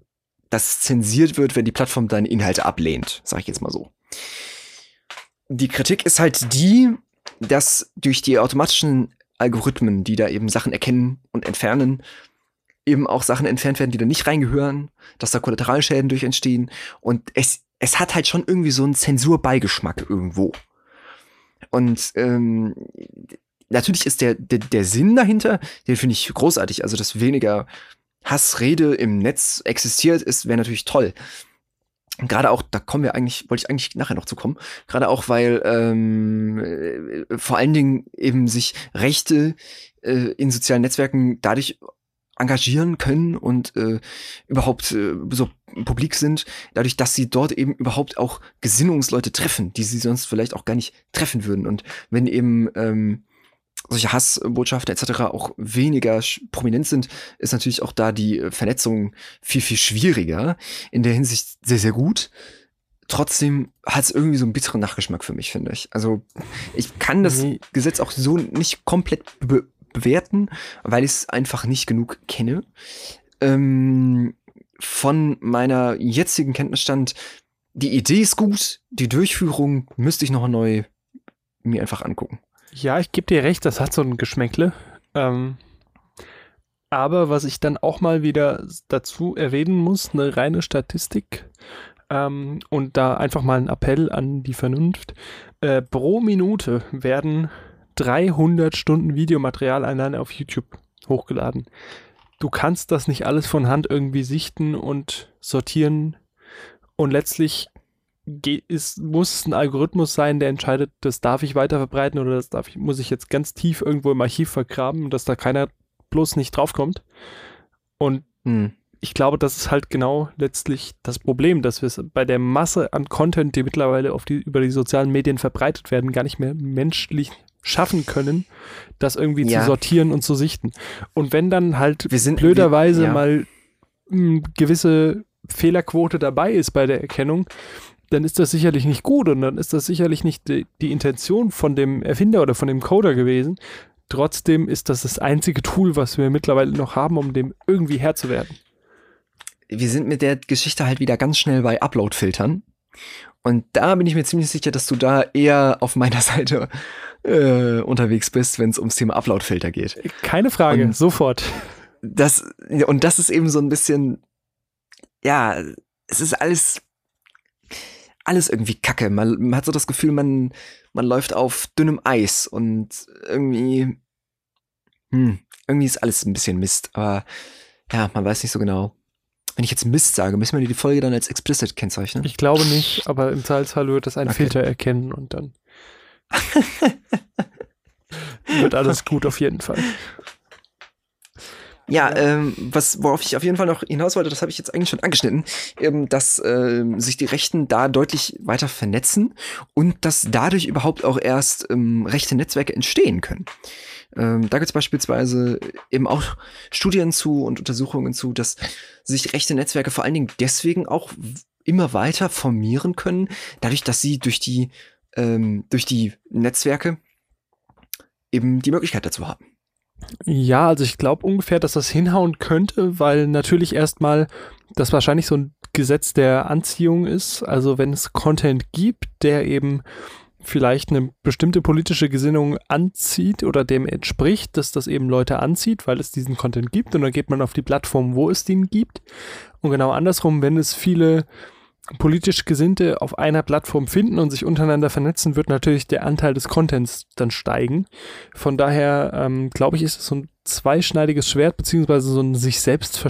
dass es zensiert wird, wenn die Plattform deine Inhalte ablehnt, sag ich jetzt mal so. Die Kritik ist halt die, dass durch die automatischen Algorithmen, die da eben Sachen erkennen und entfernen, eben auch Sachen entfernt werden, die da nicht reingehören, dass da Kollateralschäden durch entstehen und es, es hat halt schon irgendwie so einen Zensurbeigeschmack irgendwo. Und ähm, natürlich ist der, der, der Sinn dahinter, den finde ich großartig. Also, dass weniger Hassrede im Netz existiert, ist, wäre natürlich toll. Gerade auch, da kommen wir eigentlich, wollte ich eigentlich nachher noch zu kommen, gerade auch, weil ähm, äh, vor allen Dingen eben sich Rechte äh, in sozialen Netzwerken dadurch engagieren können und äh, überhaupt äh, so publik sind, dadurch, dass sie dort eben überhaupt auch Gesinnungsleute treffen, die sie sonst vielleicht auch gar nicht treffen würden. Und wenn eben ähm, solche Hassbotschaften etc. auch weniger prominent sind, ist natürlich auch da die Vernetzung viel, viel schwieriger. In der Hinsicht sehr, sehr gut. Trotzdem hat es irgendwie so einen bitteren Nachgeschmack für mich, finde ich. Also ich kann das nee. Gesetz auch so nicht komplett be bewerten, weil ich es einfach nicht genug kenne. Ähm, von meiner jetzigen Kenntnisstand, die Idee ist gut, die Durchführung müsste ich noch neu mir einfach angucken. Ja, ich gebe dir recht, das hat so ein Geschmäckle. Ähm, aber was ich dann auch mal wieder dazu erwähnen muss, eine reine Statistik ähm, und da einfach mal ein Appell an die Vernunft. Äh, pro Minute werden 300 Stunden Videomaterial alleine auf YouTube hochgeladen. Du kannst das nicht alles von Hand irgendwie sichten und sortieren und letztlich ist, muss es ein Algorithmus sein, der entscheidet, das darf ich weiter verbreiten oder das darf ich, muss ich jetzt ganz tief irgendwo im Archiv vergraben, dass da keiner bloß nicht draufkommt. Und hm. ich glaube, das ist halt genau letztlich das Problem, dass wir es bei der Masse an Content, die mittlerweile auf die, über die sozialen Medien verbreitet werden, gar nicht mehr menschlich schaffen können, das irgendwie ja. zu sortieren und zu sichten. Und wenn dann halt sind, blöderweise wir, ja. mal eine hm, gewisse Fehlerquote dabei ist bei der Erkennung, dann ist das sicherlich nicht gut und dann ist das sicherlich nicht die, die, Intention von dem Erfinder oder von dem Coder gewesen. Trotzdem ist das das einzige Tool, was wir mittlerweile noch haben, um dem irgendwie Herr zu werden. Wir sind mit der Geschichte halt wieder ganz schnell bei Upload-Filtern. Und da bin ich mir ziemlich sicher, dass du da eher auf meiner Seite äh, unterwegs bist, wenn es ums Thema Upload-Filter geht. Keine Frage, und sofort. Das, und das ist eben so ein bisschen, ja, es ist alles alles irgendwie kacke. Man, man, hat so das Gefühl, man, man läuft auf dünnem Eis und irgendwie, hm, irgendwie ist alles ein bisschen Mist. Aber ja, man weiß nicht so genau. Wenn ich jetzt Mist sage, müssen wir die Folge dann als explicit kennzeichnen? Ich glaube nicht, aber im Zweifelsfall wird das ein okay. Filter erkennen und dann wird alles gut auf jeden Fall. Ja, ähm, was, worauf ich auf jeden Fall noch hinaus wollte, das habe ich jetzt eigentlich schon angeschnitten, ähm, dass ähm, sich die Rechten da deutlich weiter vernetzen und dass dadurch überhaupt auch erst ähm, rechte Netzwerke entstehen können. Ähm, da gibt es beispielsweise eben auch Studien zu und Untersuchungen zu, dass sich rechte Netzwerke vor allen Dingen deswegen auch immer weiter formieren können, dadurch, dass sie durch die, ähm, durch die Netzwerke eben die Möglichkeit dazu haben. Ja, also ich glaube ungefähr, dass das hinhauen könnte, weil natürlich erstmal das wahrscheinlich so ein Gesetz der Anziehung ist. Also wenn es Content gibt, der eben vielleicht eine bestimmte politische Gesinnung anzieht oder dem entspricht, dass das eben Leute anzieht, weil es diesen Content gibt und dann geht man auf die Plattform, wo es den gibt. Und genau andersrum, wenn es viele politisch Gesinnte auf einer Plattform finden und sich untereinander vernetzen, wird natürlich der Anteil des Contents dann steigen. Von daher ähm, glaube ich, ist es so ein zweischneidiges Schwert, beziehungsweise so ein sich selbst,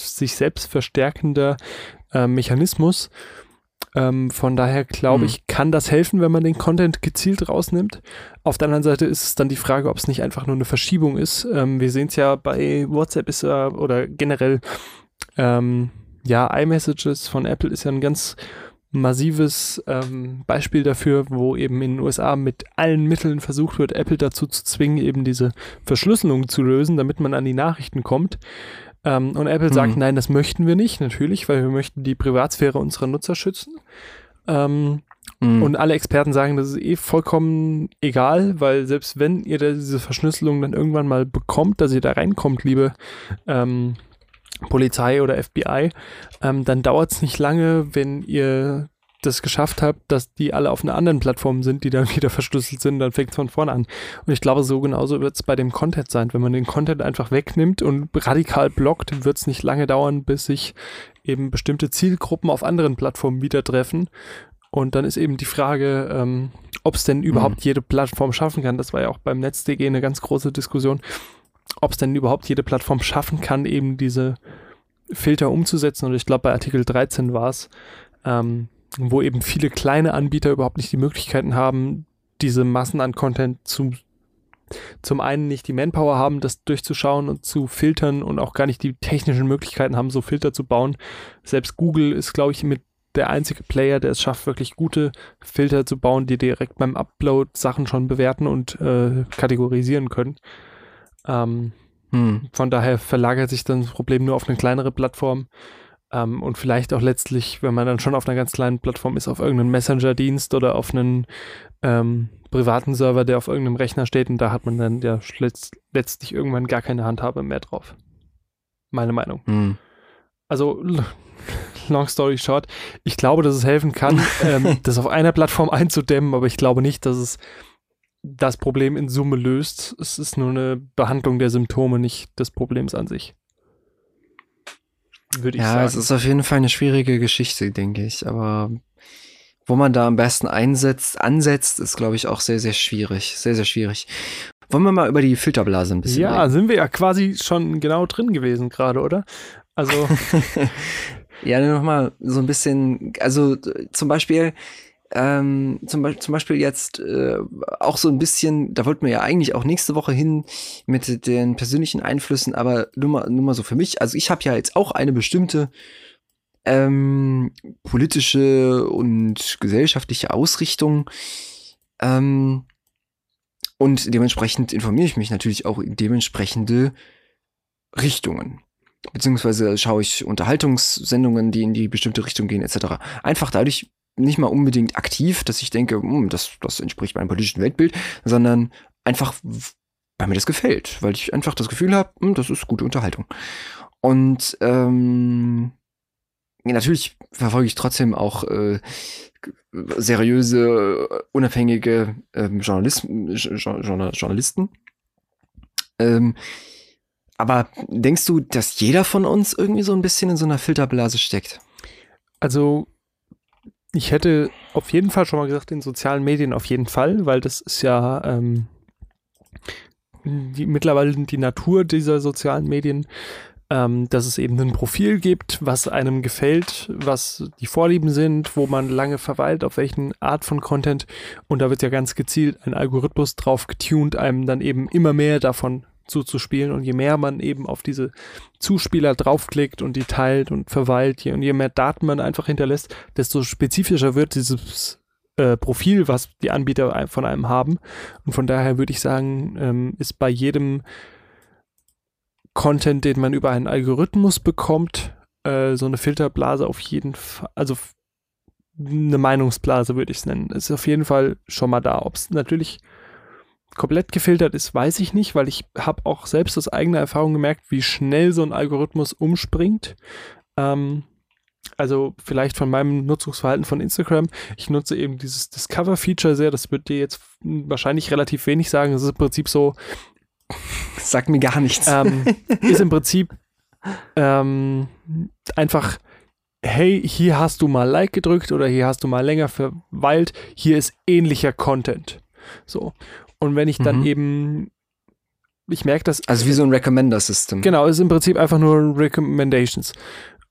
sich selbst verstärkender äh, Mechanismus. Ähm, von daher glaube hm. ich, kann das helfen, wenn man den Content gezielt rausnimmt. Auf der anderen Seite ist es dann die Frage, ob es nicht einfach nur eine Verschiebung ist. Ähm, wir sehen es ja bei WhatsApp ist ja, oder generell ähm, ja, iMessages von Apple ist ja ein ganz massives ähm, Beispiel dafür, wo eben in den USA mit allen Mitteln versucht wird, Apple dazu zu zwingen, eben diese Verschlüsselung zu lösen, damit man an die Nachrichten kommt. Ähm, und Apple mhm. sagt, nein, das möchten wir nicht, natürlich, weil wir möchten die Privatsphäre unserer Nutzer schützen. Ähm, Mhm. Und alle Experten sagen, das ist eh vollkommen egal, weil selbst wenn ihr da diese Verschlüsselung dann irgendwann mal bekommt, dass ihr da reinkommt, liebe ähm, Polizei oder FBI, ähm, dann dauert es nicht lange, wenn ihr das geschafft habt, dass die alle auf einer anderen Plattform sind, die dann wieder verschlüsselt sind, dann fängt es von vorne an. Und ich glaube, so genauso wird es bei dem Content sein. Wenn man den Content einfach wegnimmt und radikal blockt, wird es nicht lange dauern, bis sich eben bestimmte Zielgruppen auf anderen Plattformen wieder treffen. Und dann ist eben die Frage, ähm, ob es denn überhaupt mhm. jede Plattform schaffen kann. Das war ja auch beim NetzDG eine ganz große Diskussion, ob es denn überhaupt jede Plattform schaffen kann, eben diese Filter umzusetzen. Und ich glaube, bei Artikel 13 war es, ähm, wo eben viele kleine Anbieter überhaupt nicht die Möglichkeiten haben, diese Massen an Content zu zum einen nicht die Manpower haben, das durchzuschauen und zu filtern und auch gar nicht die technischen Möglichkeiten haben, so Filter zu bauen. Selbst Google ist, glaube ich, mit der einzige Player, der es schafft, wirklich gute Filter zu bauen, die direkt beim Upload Sachen schon bewerten und äh, kategorisieren können. Ähm, hm. Von daher verlagert sich dann das Problem nur auf eine kleinere Plattform. Ähm, und vielleicht auch letztlich, wenn man dann schon auf einer ganz kleinen Plattform ist, auf irgendeinen Messenger-Dienst oder auf einen ähm, privaten Server, der auf irgendeinem Rechner steht und da hat man dann ja letzt, letztlich irgendwann gar keine Handhabe mehr drauf. Meine Meinung. Hm. Also, long story short, ich glaube, dass es helfen kann, ähm, das auf einer Plattform einzudämmen, aber ich glaube nicht, dass es das Problem in Summe löst. Es ist nur eine Behandlung der Symptome, nicht des Problems an sich würde ich ja, sagen. Ja, es ist auf jeden Fall eine schwierige Geschichte, denke ich. Aber wo man da am besten einsetzt, ansetzt, ist, glaube ich, auch sehr, sehr schwierig. Sehr, sehr schwierig. Wollen wir mal über die Filterblase ein bisschen Ja, reden? sind wir ja quasi schon genau drin gewesen gerade, oder? Also. ja, nochmal so ein bisschen, also zum Beispiel, ähm, zum, zum Beispiel jetzt äh, auch so ein bisschen, da wollten wir ja eigentlich auch nächste Woche hin mit den persönlichen Einflüssen, aber nur mal, nur mal so für mich. Also ich habe ja jetzt auch eine bestimmte ähm, politische und gesellschaftliche Ausrichtung. Ähm, und dementsprechend informiere ich mich natürlich auch in dementsprechende Richtungen. Beziehungsweise schaue ich Unterhaltungssendungen, die in die bestimmte Richtung gehen, etc. Einfach dadurch nicht mal unbedingt aktiv, dass ich denke, hm, das, das entspricht meinem politischen Weltbild, sondern einfach, weil mir das gefällt, weil ich einfach das Gefühl habe, hm, das ist gute Unterhaltung. Und ähm, natürlich verfolge ich trotzdem auch äh, seriöse, unabhängige ähm, Journalist, Journalisten. Ähm, aber denkst du, dass jeder von uns irgendwie so ein bisschen in so einer Filterblase steckt? Also ich hätte auf jeden Fall schon mal gesagt, in sozialen Medien auf jeden Fall, weil das ist ja ähm, die, mittlerweile die Natur dieser sozialen Medien, ähm, dass es eben ein Profil gibt, was einem gefällt, was die Vorlieben sind, wo man lange verweilt, auf welchen Art von Content. Und da wird ja ganz gezielt ein Algorithmus drauf getuned, einem dann eben immer mehr davon zuzuspielen. Und je mehr man eben auf diese Zuspieler draufklickt und die teilt und verweilt, je, und je mehr Daten man einfach hinterlässt, desto spezifischer wird dieses äh, Profil, was die Anbieter von einem haben. Und von daher würde ich sagen, ähm, ist bei jedem Content, den man über einen Algorithmus bekommt, äh, so eine Filterblase auf jeden Fall, also eine Meinungsblase würde ich es nennen, ist auf jeden Fall schon mal da. Ob es natürlich komplett gefiltert ist, weiß ich nicht, weil ich habe auch selbst aus eigener Erfahrung gemerkt, wie schnell so ein Algorithmus umspringt. Ähm, also vielleicht von meinem Nutzungsverhalten von Instagram. Ich nutze eben dieses Discover-Feature sehr. Das wird dir jetzt wahrscheinlich relativ wenig sagen. Das ist im Prinzip so. Sagt mir gar nichts. Ähm, ist im Prinzip ähm, einfach hey, hier hast du mal Like gedrückt oder hier hast du mal länger verweilt, hier ist ähnlicher Content. So. Und wenn ich dann mhm. eben, ich merke das. Also wie so ein Recommender-System. Genau, ist im Prinzip einfach nur Recommendations.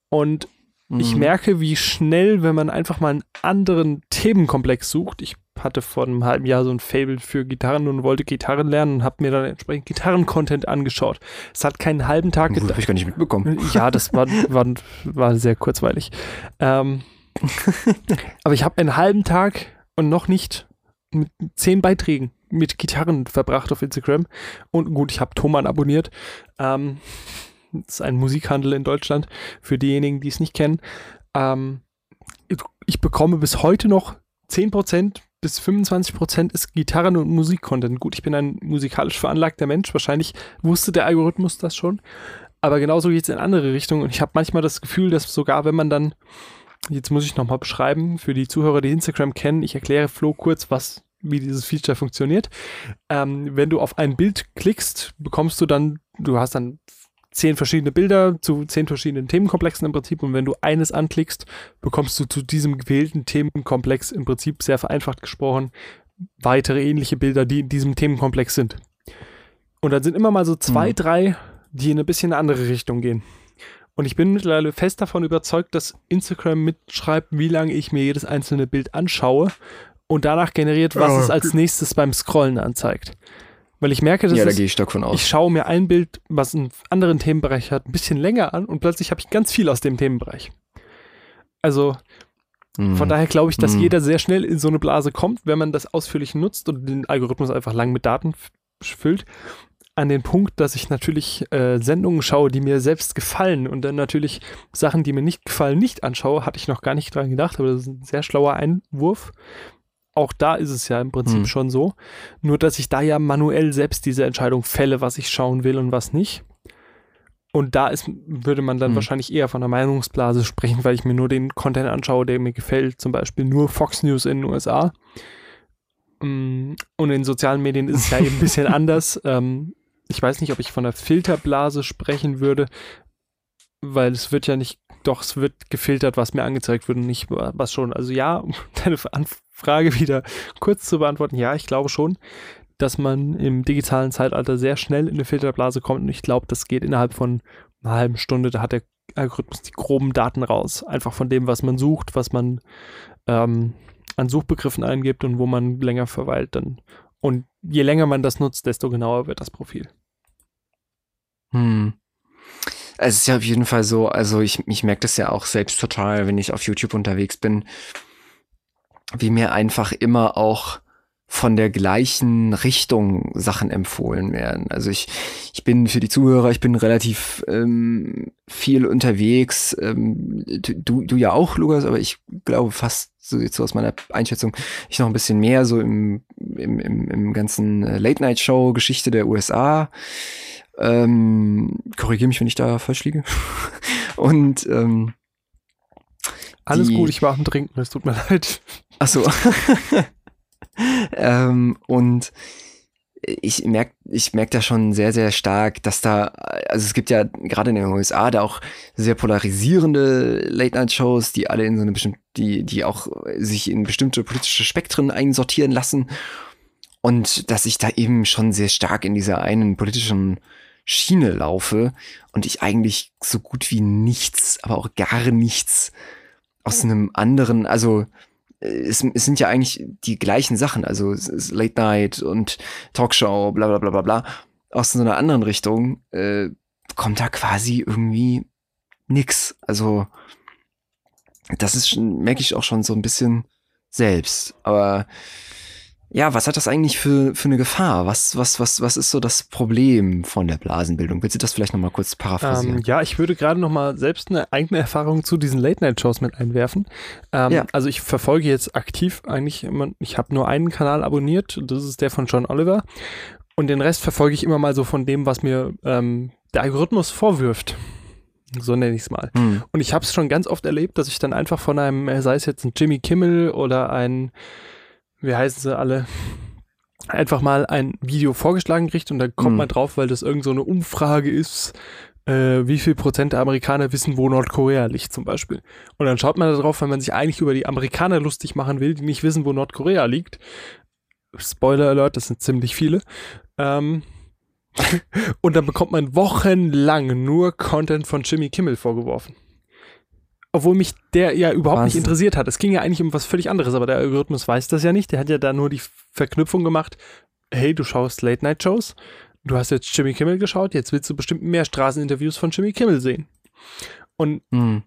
Und mhm. ich merke, wie schnell, wenn man einfach mal einen anderen Themenkomplex sucht, ich hatte vor einem halben Jahr so ein Fable für Gitarren und wollte Gitarren lernen und habe mir dann entsprechend Gitarren-Content angeschaut. Es hat keinen halben Tag gedauert. Habe ich gar nicht mitbekommen. Ja, das war, war, war sehr kurzweilig. Ähm, aber ich habe einen halben Tag und noch nicht mit zehn Beiträgen mit Gitarren verbracht auf Instagram. Und gut, ich habe Thomann abonniert. Ähm, das ist ein Musikhandel in Deutschland, für diejenigen, die es nicht kennen. Ähm, ich bekomme bis heute noch 10% bis 25% ist Gitarren- und Musikcontent. Gut, ich bin ein musikalisch veranlagter Mensch. Wahrscheinlich wusste der Algorithmus das schon. Aber genauso geht es in andere Richtungen. Und ich habe manchmal das Gefühl, dass sogar wenn man dann, jetzt muss ich nochmal beschreiben, für die Zuhörer, die Instagram kennen, ich erkläre Flo kurz, was, wie dieses Feature funktioniert. Ähm, wenn du auf ein Bild klickst, bekommst du dann, du hast dann zehn verschiedene Bilder zu zehn verschiedenen Themenkomplexen im Prinzip. Und wenn du eines anklickst, bekommst du zu diesem gewählten Themenkomplex im Prinzip sehr vereinfacht gesprochen weitere ähnliche Bilder, die in diesem Themenkomplex sind. Und dann sind immer mal so zwei, mhm. drei, die in ein bisschen eine andere Richtung gehen. Und ich bin mittlerweile fest davon überzeugt, dass Instagram mitschreibt, wie lange ich mir jedes einzelne Bild anschaue und danach generiert, was oh, es als nächstes beim Scrollen anzeigt. Weil ich merke, dass ja, da gehe ich aus. ich schaue mir ein Bild, was einen anderen Themenbereich hat, ein bisschen länger an und plötzlich habe ich ganz viel aus dem Themenbereich. Also mhm. von daher glaube ich, dass mhm. jeder sehr schnell in so eine Blase kommt, wenn man das ausführlich nutzt und den Algorithmus einfach lang mit Daten füllt. An den Punkt, dass ich natürlich äh, Sendungen schaue, die mir selbst gefallen und dann natürlich Sachen, die mir nicht gefallen, nicht anschaue, hatte ich noch gar nicht dran gedacht, aber das ist ein sehr schlauer Einwurf, auch da ist es ja im Prinzip hm. schon so. Nur, dass ich da ja manuell selbst diese Entscheidung fälle, was ich schauen will und was nicht. Und da ist, würde man dann hm. wahrscheinlich eher von einer Meinungsblase sprechen, weil ich mir nur den Content anschaue, der mir gefällt. Zum Beispiel nur Fox News in den USA. Mm, und in sozialen Medien ist es ja eben ein bisschen anders. Ähm, ich weiß nicht, ob ich von einer Filterblase sprechen würde, weil es wird ja nicht, doch, es wird gefiltert, was mir angezeigt wird und nicht was schon. Also ja, deine Frage wieder kurz zu beantworten. Ja, ich glaube schon, dass man im digitalen Zeitalter sehr schnell in eine Filterblase kommt und ich glaube, das geht innerhalb von einer halben Stunde. Da hat der Algorithmus die groben Daten raus. Einfach von dem, was man sucht, was man ähm, an Suchbegriffen eingibt und wo man länger verweilt dann. Und je länger man das nutzt, desto genauer wird das Profil. Hm. Es ist ja auf jeden Fall so, also ich, ich merke das ja auch selbst total, wenn ich auf YouTube unterwegs bin wie mir einfach immer auch von der gleichen Richtung Sachen empfohlen werden. Also ich, ich bin für die Zuhörer, ich bin relativ ähm, viel unterwegs. Ähm, du, du ja auch, Lukas, aber ich glaube fast so jetzt aus meiner Einschätzung, ich noch ein bisschen mehr so im, im, im, im ganzen äh, Late-Night-Show-Geschichte der USA. Ähm, Korrigiere mich, wenn ich da falsch liege. Und ähm, alles gut, ich war am Trinken, es tut mir leid. Ach so. ähm, und ich merke ich merk da schon sehr, sehr stark, dass da, also es gibt ja gerade in den USA da auch sehr polarisierende Late-Night-Shows, die alle in so eine bestimmte, die, die auch sich in bestimmte politische Spektren einsortieren lassen. Und dass ich da eben schon sehr stark in dieser einen politischen Schiene laufe und ich eigentlich so gut wie nichts, aber auch gar nichts aus einem anderen, also es, es sind ja eigentlich die gleichen Sachen, also Late Night und Talkshow, bla bla bla bla bla. Aus so einer anderen Richtung äh, kommt da quasi irgendwie nix. Also das ist merke ich auch schon so ein bisschen selbst. Aber ja, was hat das eigentlich für, für eine Gefahr? Was, was, was, was ist so das Problem von der Blasenbildung? Willst du das vielleicht nochmal kurz paraphrasieren? Ähm, ja, ich würde gerade nochmal selbst eine eigene Erfahrung zu diesen Late-Night-Shows mit einwerfen. Ähm, ja. Also ich verfolge jetzt aktiv eigentlich immer, ich habe nur einen Kanal abonniert, das ist der von John Oliver. Und den Rest verfolge ich immer mal so von dem, was mir ähm, der Algorithmus vorwirft. So nenne ich es mal. Hm. Und ich habe es schon ganz oft erlebt, dass ich dann einfach von einem, sei es jetzt ein Jimmy Kimmel oder ein wie heißen sie alle, einfach mal ein Video vorgeschlagen kriegt und dann kommt mhm. man drauf, weil das irgend so eine Umfrage ist, äh, wie viel Prozent der Amerikaner wissen, wo Nordkorea liegt zum Beispiel. Und dann schaut man da drauf, wenn man sich eigentlich über die Amerikaner lustig machen will, die nicht wissen, wo Nordkorea liegt. Spoiler Alert, das sind ziemlich viele. Ähm, und dann bekommt man wochenlang nur Content von Jimmy Kimmel vorgeworfen obwohl mich der ja überhaupt was? nicht interessiert hat. Es ging ja eigentlich um was völlig anderes, aber der Algorithmus weiß das ja nicht. Der hat ja da nur die Verknüpfung gemacht, hey, du schaust Late-Night-Shows, du hast jetzt Jimmy Kimmel geschaut, jetzt willst du bestimmt mehr Straßeninterviews von Jimmy Kimmel sehen. Und mhm.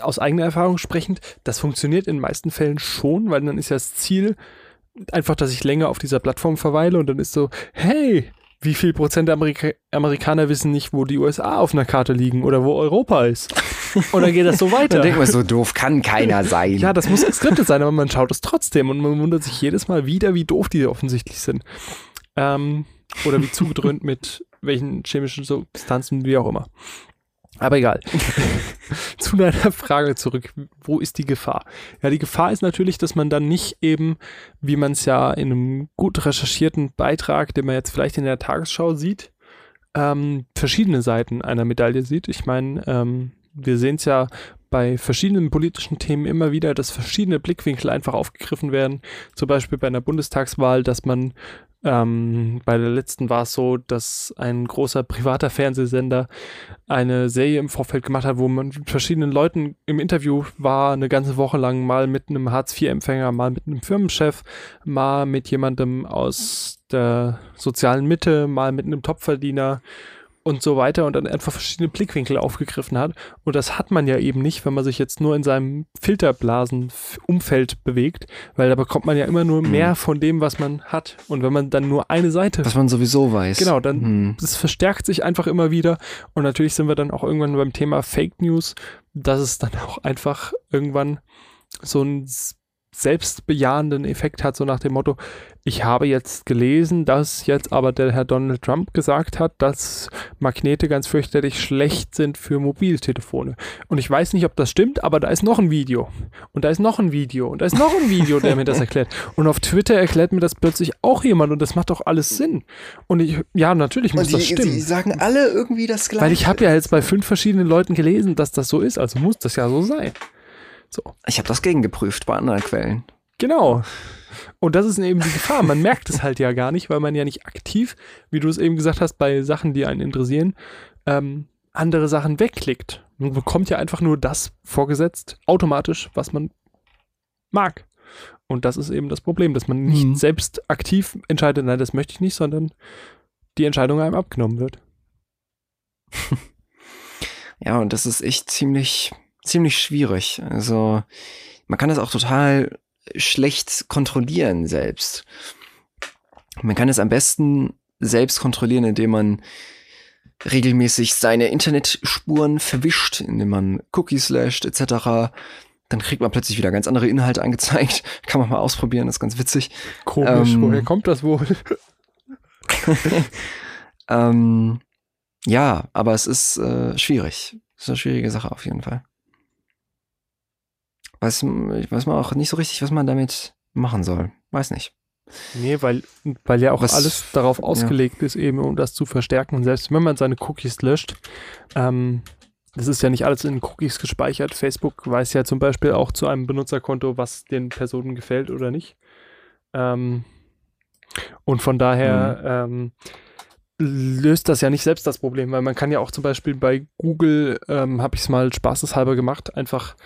aus eigener Erfahrung sprechend, das funktioniert in den meisten Fällen schon, weil dann ist ja das Ziel einfach, dass ich länger auf dieser Plattform verweile und dann ist so, hey, wie viel Prozent der Amerika Amerikaner wissen nicht, wo die USA auf einer Karte liegen oder wo Europa ist? Und dann geht das so weiter. Dann denkt man, so doof kann keiner sein. Ja, das muss geskriptet sein, aber man schaut es trotzdem und man wundert sich jedes Mal wieder, wie doof die offensichtlich sind. Ähm, oder wie zugedröhnt mit welchen chemischen Substanzen, wie auch immer. Aber egal. Zu deiner Frage zurück. Wo ist die Gefahr? Ja, die Gefahr ist natürlich, dass man dann nicht eben, wie man es ja in einem gut recherchierten Beitrag, den man jetzt vielleicht in der Tagesschau sieht, ähm, verschiedene Seiten einer Medaille sieht. Ich meine, ähm, wir sehen es ja bei verschiedenen politischen Themen immer wieder, dass verschiedene Blickwinkel einfach aufgegriffen werden. Zum Beispiel bei einer Bundestagswahl, dass man ähm, bei der letzten war es so, dass ein großer privater Fernsehsender eine Serie im Vorfeld gemacht hat, wo man mit verschiedenen Leuten im Interview war, eine ganze Woche lang, mal mit einem Hartz-IV-Empfänger, mal mit einem Firmenchef, mal mit jemandem aus der sozialen Mitte, mal mit einem Topverdiener und so weiter und dann einfach verschiedene Blickwinkel aufgegriffen hat. Und das hat man ja eben nicht, wenn man sich jetzt nur in seinem Filterblasenumfeld bewegt, weil da bekommt man ja immer nur mehr mhm. von dem, was man hat. Und wenn man dann nur eine Seite. Was man sowieso weiß. Genau, dann mhm. das verstärkt sich einfach immer wieder. Und natürlich sind wir dann auch irgendwann beim Thema Fake News, dass es dann auch einfach irgendwann so ein selbstbejahenden Effekt hat, so nach dem Motto, ich habe jetzt gelesen, dass jetzt aber der Herr Donald Trump gesagt hat, dass Magnete ganz fürchterlich schlecht sind für Mobiltelefone. Und ich weiß nicht, ob das stimmt, aber da ist noch ein Video. Und da ist noch ein Video. Und da ist noch ein Video, der mir das erklärt. Und auf Twitter erklärt mir das plötzlich auch jemand und das macht doch alles Sinn. Und ich, ja, natürlich muss die, das stimmen. Die sagen alle irgendwie das Gleiche. Weil ich habe ja jetzt bei fünf verschiedenen Leuten gelesen, dass das so ist, also muss das ja so sein. So. Ich habe das gegengeprüft bei anderen Quellen. Genau. Und das ist eben die Gefahr. Man merkt es halt ja gar nicht, weil man ja nicht aktiv, wie du es eben gesagt hast, bei Sachen, die einen interessieren, ähm, andere Sachen wegklickt. Man bekommt ja einfach nur das vorgesetzt, automatisch, was man mag. Und das ist eben das Problem, dass man nicht mhm. selbst aktiv entscheidet, nein, das möchte ich nicht, sondern die Entscheidung einem abgenommen wird. Ja, und das ist echt ziemlich ziemlich schwierig. Also man kann das auch total schlecht kontrollieren selbst. Man kann es am besten selbst kontrollieren, indem man regelmäßig seine Internetspuren verwischt, indem man Cookies löscht etc. Dann kriegt man plötzlich wieder ganz andere Inhalte angezeigt. Kann man mal ausprobieren, das ist ganz witzig. Komisch, ähm, woher kommt das wohl? ähm, ja, aber es ist äh, schwierig. Es ist eine schwierige Sache auf jeden Fall weiß, weiß man auch nicht so richtig, was man damit machen soll. Weiß nicht. Nee, weil, weil ja auch was, alles darauf ausgelegt ja. ist, eben um das zu verstärken. Und selbst wenn man seine Cookies löscht, ähm, das ist ja nicht alles in Cookies gespeichert. Facebook weiß ja zum Beispiel auch zu einem Benutzerkonto, was den Personen gefällt oder nicht. Ähm, und von daher mhm. ähm, löst das ja nicht selbst das Problem, weil man kann ja auch zum Beispiel bei Google, ähm, habe ich es mal spaßeshalber gemacht, einfach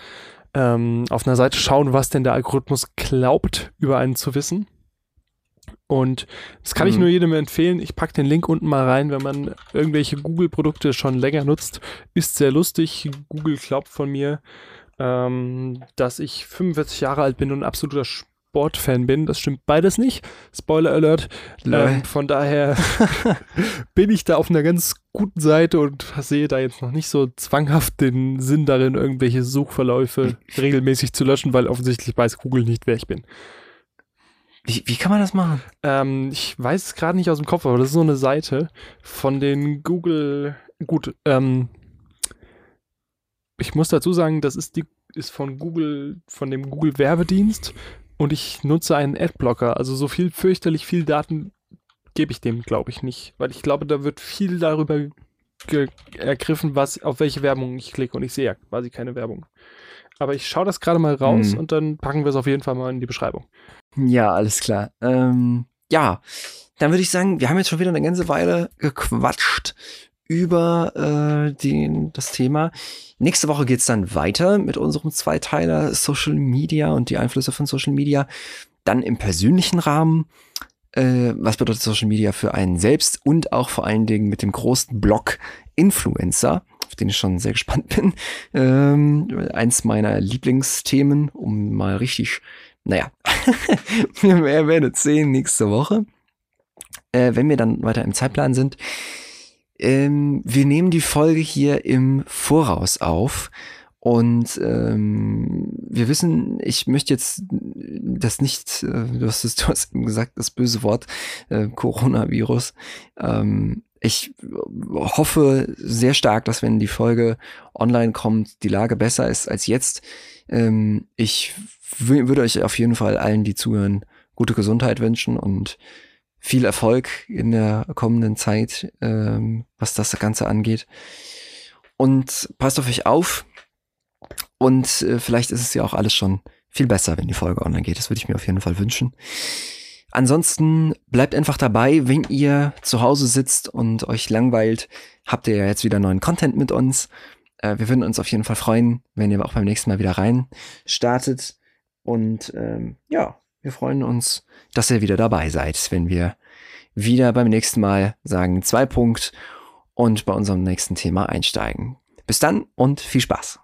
ähm, auf einer Seite schauen, was denn der Algorithmus glaubt, über einen zu wissen. Und das kann mhm. ich nur jedem empfehlen. Ich packe den Link unten mal rein, wenn man irgendwelche Google-Produkte schon länger nutzt. Ist sehr lustig. Google glaubt von mir, ähm, dass ich 45 Jahre alt bin und ein absoluter Sportfan bin. Das stimmt beides nicht. Spoiler Alert. Ähm, von daher bin ich da auf einer ganz guten Seite und sehe da jetzt noch nicht so zwanghaft den Sinn darin, irgendwelche Suchverläufe regelmäßig zu löschen, weil offensichtlich weiß Google nicht, wer ich bin. Wie, wie kann man das machen? Ähm, ich weiß es gerade nicht aus dem Kopf, aber das ist so eine Seite von den Google. Gut, ähm, ich muss dazu sagen, das ist die ist von Google, von dem Google Werbedienst und ich nutze einen Adblocker. Also so viel fürchterlich viel Daten gebe ich dem, glaube ich, nicht. Weil ich glaube, da wird viel darüber ergriffen, was, auf welche Werbung ich klicke und ich sehe ja quasi keine Werbung. Aber ich schaue das gerade mal raus hm. und dann packen wir es auf jeden Fall mal in die Beschreibung. Ja, alles klar. Ähm, ja, dann würde ich sagen, wir haben jetzt schon wieder eine ganze Weile gequatscht über äh, den, das Thema. Nächste Woche geht's dann weiter mit unserem Zweiteiler Social Media und die Einflüsse von Social Media. Dann im persönlichen Rahmen. Äh, was bedeutet Social Media für einen selbst und auch vor allen Dingen mit dem großen Blog Influencer, auf den ich schon sehr gespannt bin. Ähm, eins meiner Lieblingsthemen, um mal richtig, naja, wir werden sehen nächste Woche. Äh, wenn wir dann weiter im Zeitplan sind. Ähm, wir nehmen die Folge hier im Voraus auf, Und ähm, wir wissen, ich möchte jetzt das nicht, äh, du hast es, du hast eben gesagt, das böse Wort äh, Coronavirus. Ähm, ich hoffe sehr stark, dass wenn die Folge online kommt, die Lage besser ist als jetzt. Ähm, ich würde euch auf jeden Fall allen, die zuhören, gute Gesundheit wünschen und viel Erfolg in der kommenden Zeit, ähm, was das Ganze angeht. Und passt auf euch auf. Und äh, vielleicht ist es ja auch alles schon viel besser, wenn die Folge online geht. Das würde ich mir auf jeden Fall wünschen. Ansonsten bleibt einfach dabei, wenn ihr zu Hause sitzt und euch langweilt, habt ihr ja jetzt wieder neuen Content mit uns. Äh, wir würden uns auf jeden Fall freuen, wenn ihr auch beim nächsten Mal wieder rein startet. Und ähm, ja, wir freuen uns, dass ihr wieder dabei seid, wenn wir wieder beim nächsten Mal sagen zwei Punkt und bei unserem nächsten Thema einsteigen. Bis dann und viel Spaß.